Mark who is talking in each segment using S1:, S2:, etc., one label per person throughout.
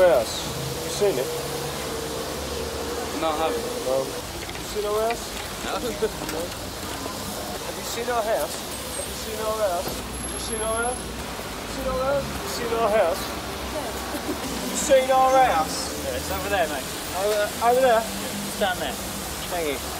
S1: OS. You seen it?
S2: No, I haven't.
S1: Um, you seen OS?
S2: No.
S1: Have you seen our house? Have you seen our house? Have you seen our house? Have you seen our house? Have you seen our house? You seen our house?
S2: Yeah, it's over there, mate.
S1: Over, over there.
S2: It's down there.
S1: Thank you.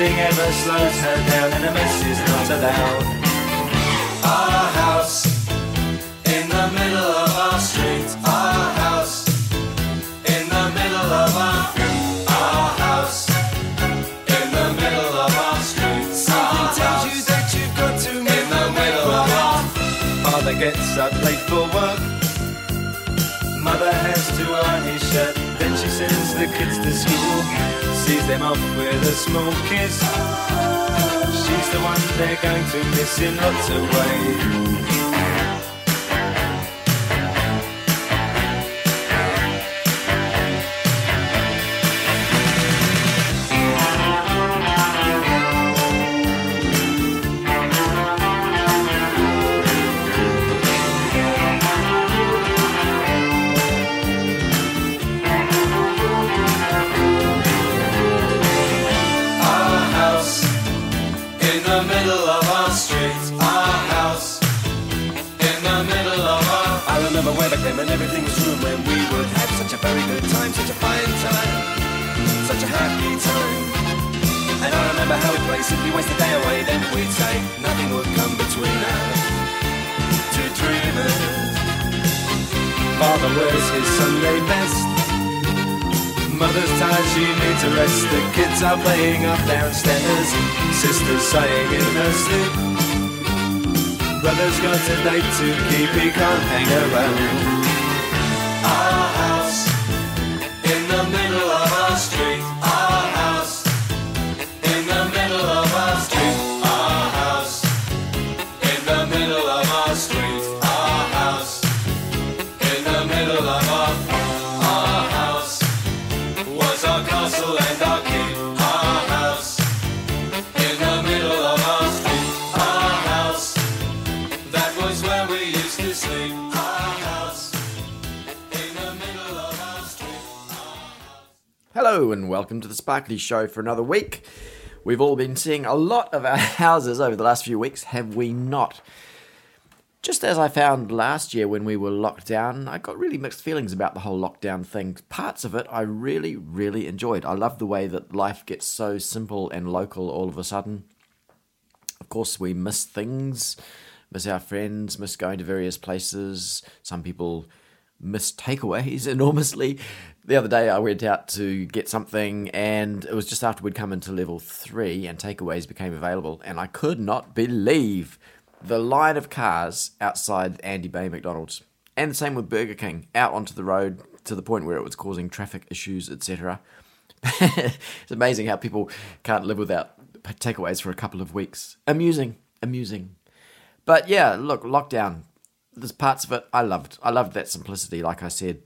S3: Nothing ever slows her down and a mess is not allowed. Our house in the middle of our street. Our house in the middle of our our house in the middle of our street. Something tells you that you've got to in the middle of our Father gets up late for work. Mother has to iron his shirt. Then she sends the kids to school. Sees them off with a small kiss. She's the one they're going to miss in lots of ways. Fine time, such a happy time. And I remember how we'd play, simply waste the day away. Then we'd say nothing would come between us. Two dreamers. Father wears his Sunday best. Mother's tired, she needs a rest. The kids are playing up downstairs. Sister's sighing in her sleep. Brother's got a date to keep, he can't hang around. Our street.
S4: Hello and welcome to the Sparkly Show for another week. We've all been seeing a lot of our houses over the last few weeks, have we not? Just as I found last year when we were locked down, I got really mixed feelings about the whole lockdown thing. Parts of it I really, really enjoyed. I love the way that life gets so simple and local all of a sudden. Of course, we miss things, miss our friends, miss going to various places. Some people miss takeaways enormously. The other day I went out to get something and it was just after we'd come into level three and takeaways became available and I could not believe the line of cars outside Andy Bay McDonald's. And the same with Burger King, out onto the road
S5: to the point where it was causing traffic issues, etc. it's amazing how people can't live without takeaways for a couple of weeks. Amusing, amusing. But yeah, look, lockdown, there's parts of it I loved. I loved that simplicity. Like I said,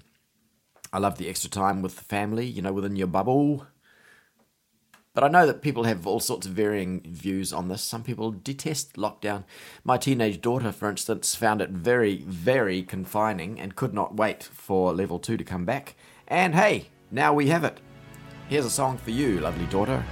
S5: I love the extra time with the family. You know, within your bubble. But I know that people have all sorts of varying views on this. Some people detest lockdown. My teenage daughter, for instance, found it very, very confining and could not wait for level two to come back. And hey, now we have it. Here's a song for you, lovely daughter.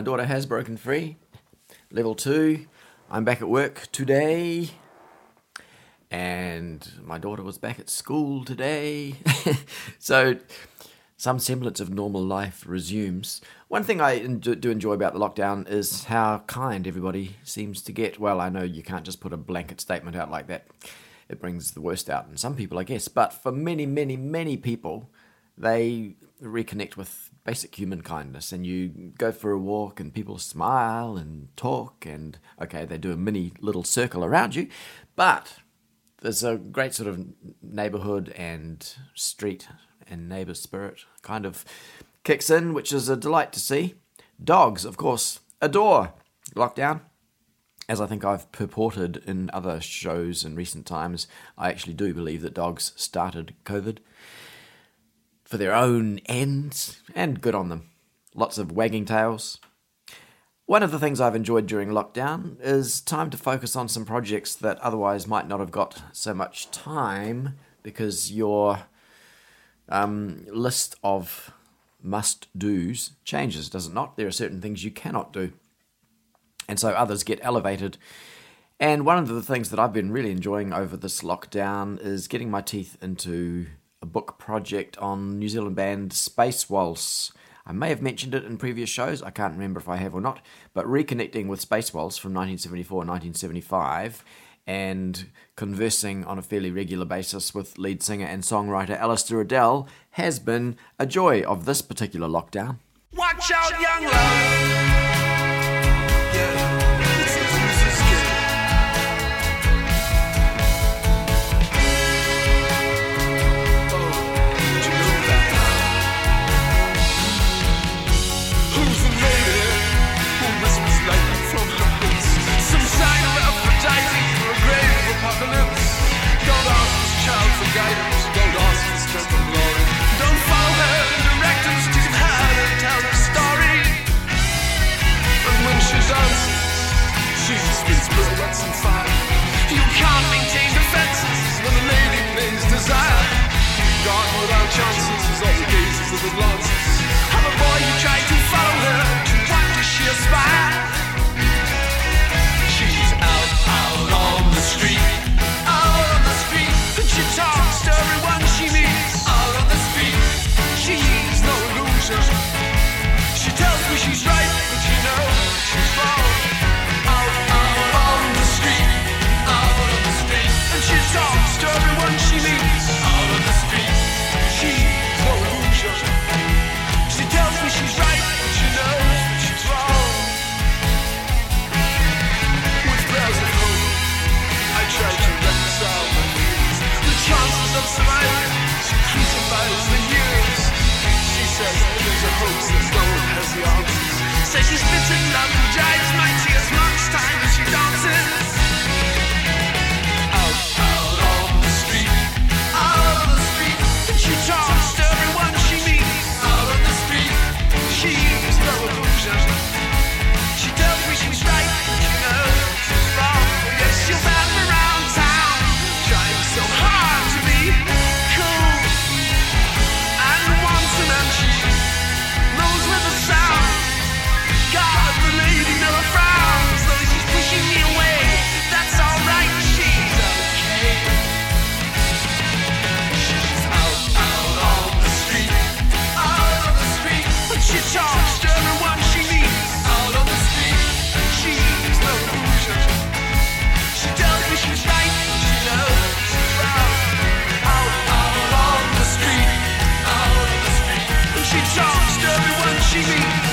S4: my
S5: daughter has broken free. Level two, I'm back at work today. And my daughter was back at school today. so
S4: some semblance of normal life resumes. One thing I do enjoy about the lockdown is how kind everybody seems to get. Well, I know you can't just put a blanket statement out like that, it brings the worst out in some people, I guess. But for many, many, many people, they reconnect with basic human kindness and you go for a walk and people smile and talk and okay they do a mini little circle around you but there's a great sort of neighborhood and street and neighbor spirit kind of kicks in which is a delight to see. Dogs of course adore lockdown. As I think I've purported in other shows in recent times, I actually do believe that dogs started COVID for their own ends, and good on them. Lots of wagging tails. One of the things I've enjoyed during lockdown is time to focus on some projects that otherwise might not have got so much time because your um, list of must do's changes, does it not? There are certain things you cannot do. And so others get elevated. And one of the things that I've been really enjoying over this lockdown is getting my teeth into a book project on New Zealand band Space Waltz. I may have mentioned it in previous shows, I can't remember if I have or not, but reconnecting with Space Waltz from 1974 and 1975 and conversing on a fairly regular basis with lead singer and songwriter Alistair Riddell has been a joy of this particular lockdown.
S6: Watch out, young love. She meets.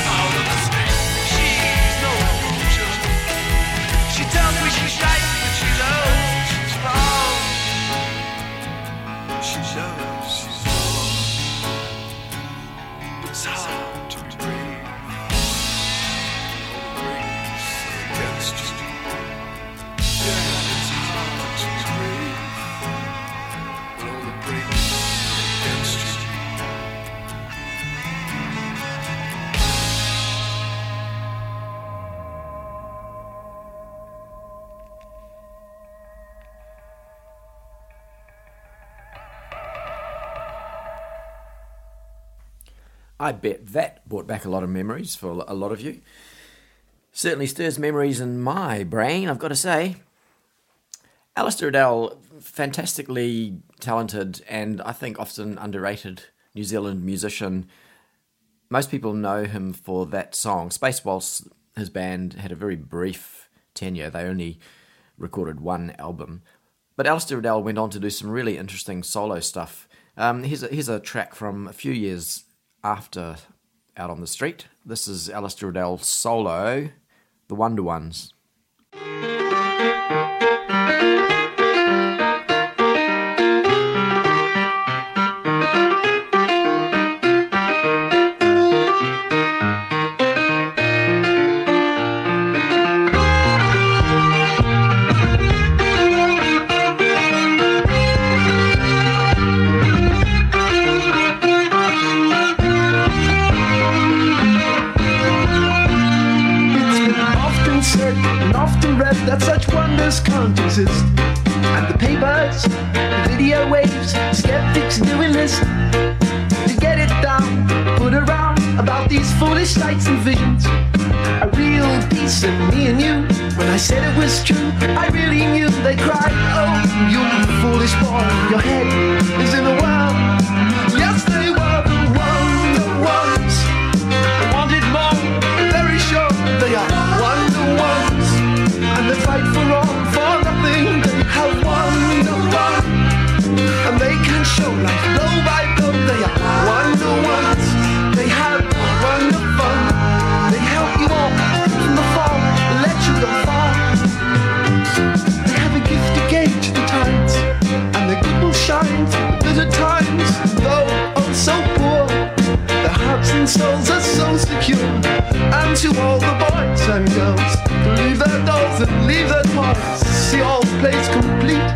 S6: I
S4: bet that brought back a lot of memories for a lot of you. Certainly stirs memories in my brain, I've got to say. Alistair Riddell, fantastically talented and I think often underrated New Zealand musician. Most people know him for that song. Space Waltz, his band, had a very brief tenure. They only recorded one album. But Alistair Riddell went on to do some really interesting solo stuff. Um, here's, a, here's a track from a few years after Out on the Street. This is Alistair Riddell's solo, The Wonder Ones.
S6: Sights and visions. A real piece of me and you. When I said it was true, I really knew they cried, Oh, you foolish boy, your head is in the world. Yes, they were the wonder ones. I wanted more, very sure they are wonder ones. And they fight for all, for nothing. They have wonder one. And they can show life blow by blow. They are to all the boys and girls, to leave their dolls and leave their toys, see all the plays complete,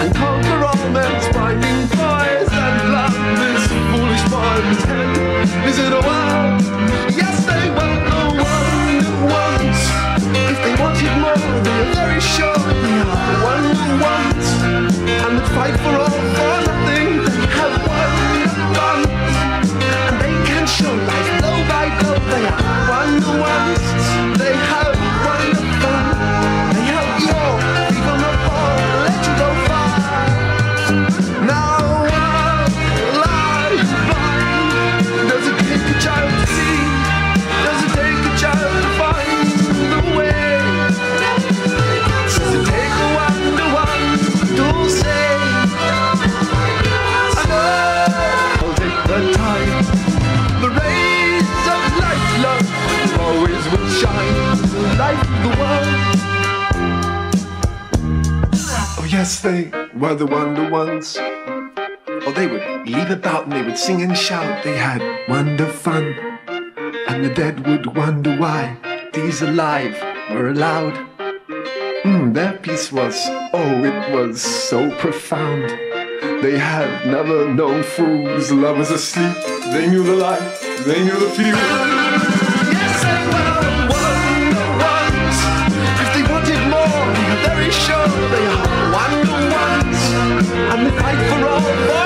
S6: and conquer all men's binding toys. And love this foolish boy's head. Is it a world? Alive were allowed. Mm, their peace was, oh, it was so profound. They had never known fools, lovers asleep. They knew the light, they knew the few. Yes, they were wonder ones. If they wanted more, they are very sure they are wonder ones. And they fight for all,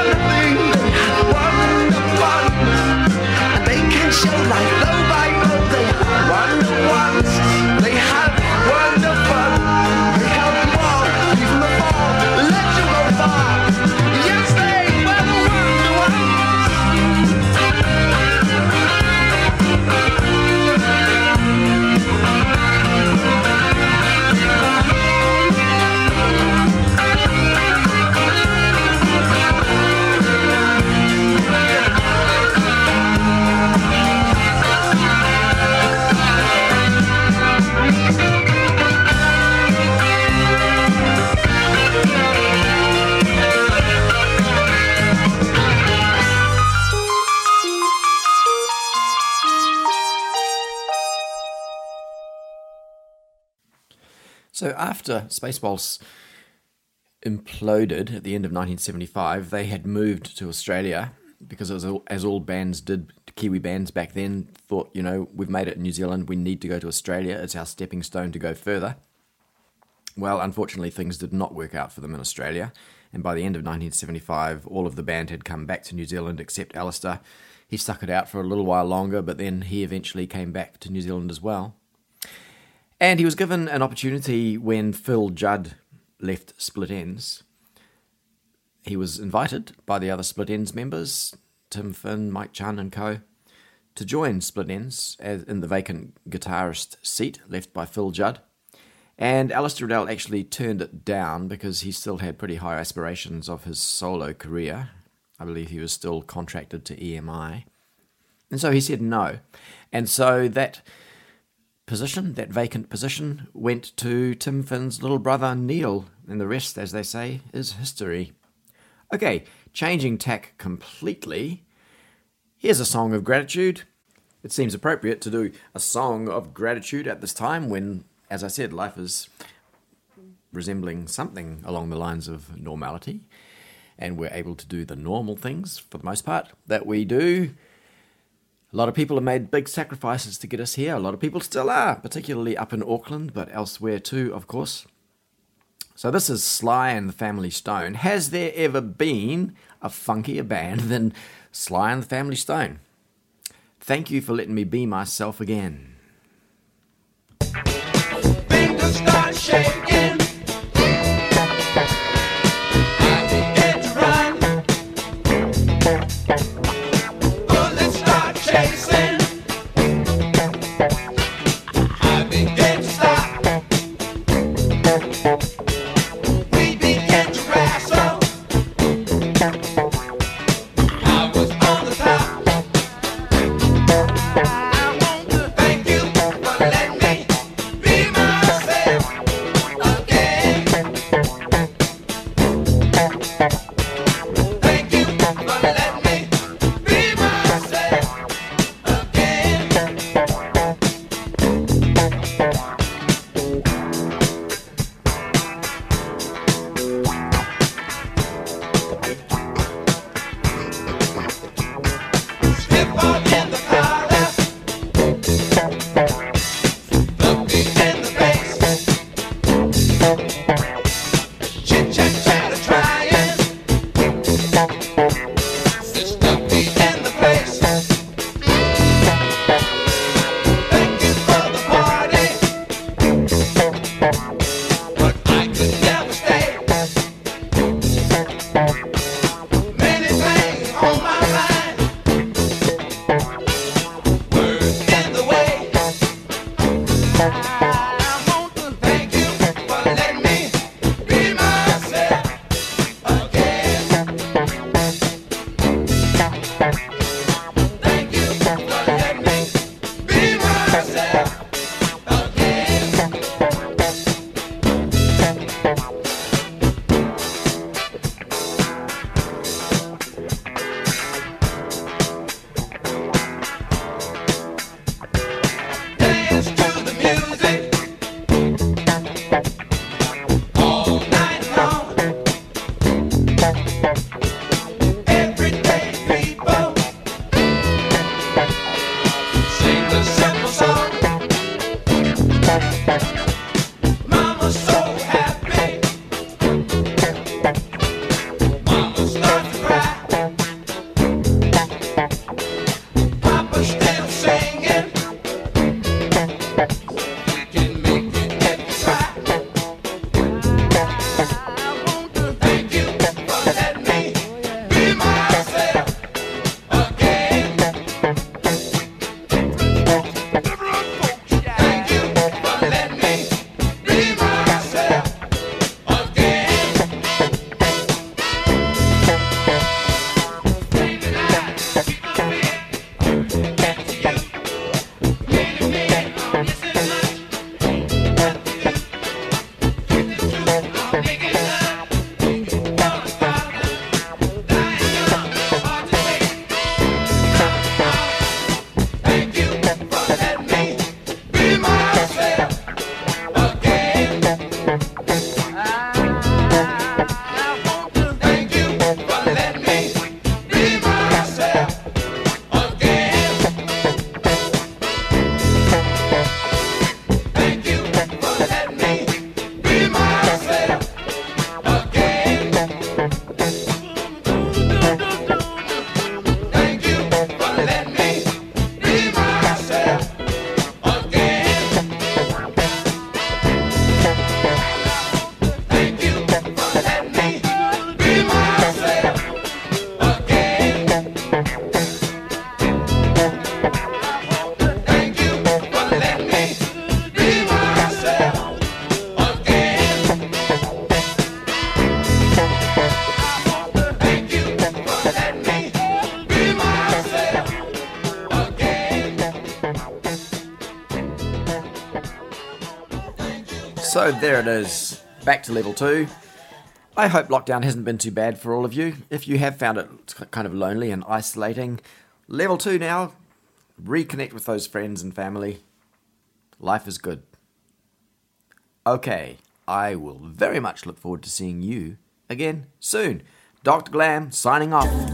S4: after Space Waltz imploded at the end of 1975, they had moved to Australia because as all, as all bands did, Kiwi bands back then thought, you know, we've made it in New Zealand, we need to go to Australia. It's our stepping stone to go further. Well, unfortunately, things did not work out for them in Australia, and by the end of 1975, all of the band had come back to New Zealand except Alistair. He stuck it out for a little while longer, but then he eventually came back to New Zealand as well. And he was given an opportunity when Phil Judd left Split Enz. He was invited by the other Split Enz members Tim Finn, Mike Chunn, and co. to join Split Enz in the vacant guitarist seat left by Phil Judd. And Alistair Riddell actually turned it down because he still had pretty high aspirations of his solo career. I believe he was still contracted to EMI. And so he said no. And so that position, that vacant position, went to Tim Finn's little brother Neil, and the rest, as they say, is history. Okay, changing tack completely. Here's a song of gratitude. It seems appropriate to do a song of gratitude at this time when, as I said, life is resembling something along the lines of normality, and we're able to do the normal things for the most part that we do. A lot of people have made big sacrifices to get us here. A lot of people still are, particularly up in Auckland, but elsewhere too, of course. So this is Sly and the Family Stone. Has there ever been a funkier band than Sly and the Family Stone? Thank you for letting me be myself again.
S7: Start shaking.
S4: There it is. Back to level two. I hope lockdown hasn't been too bad for all of you. If you have found it kind of lonely and isolating, level two now, reconnect with those friends and family. Life is good. Okay, I will very much look forward to seeing you again soon. Dr. Glam signing off.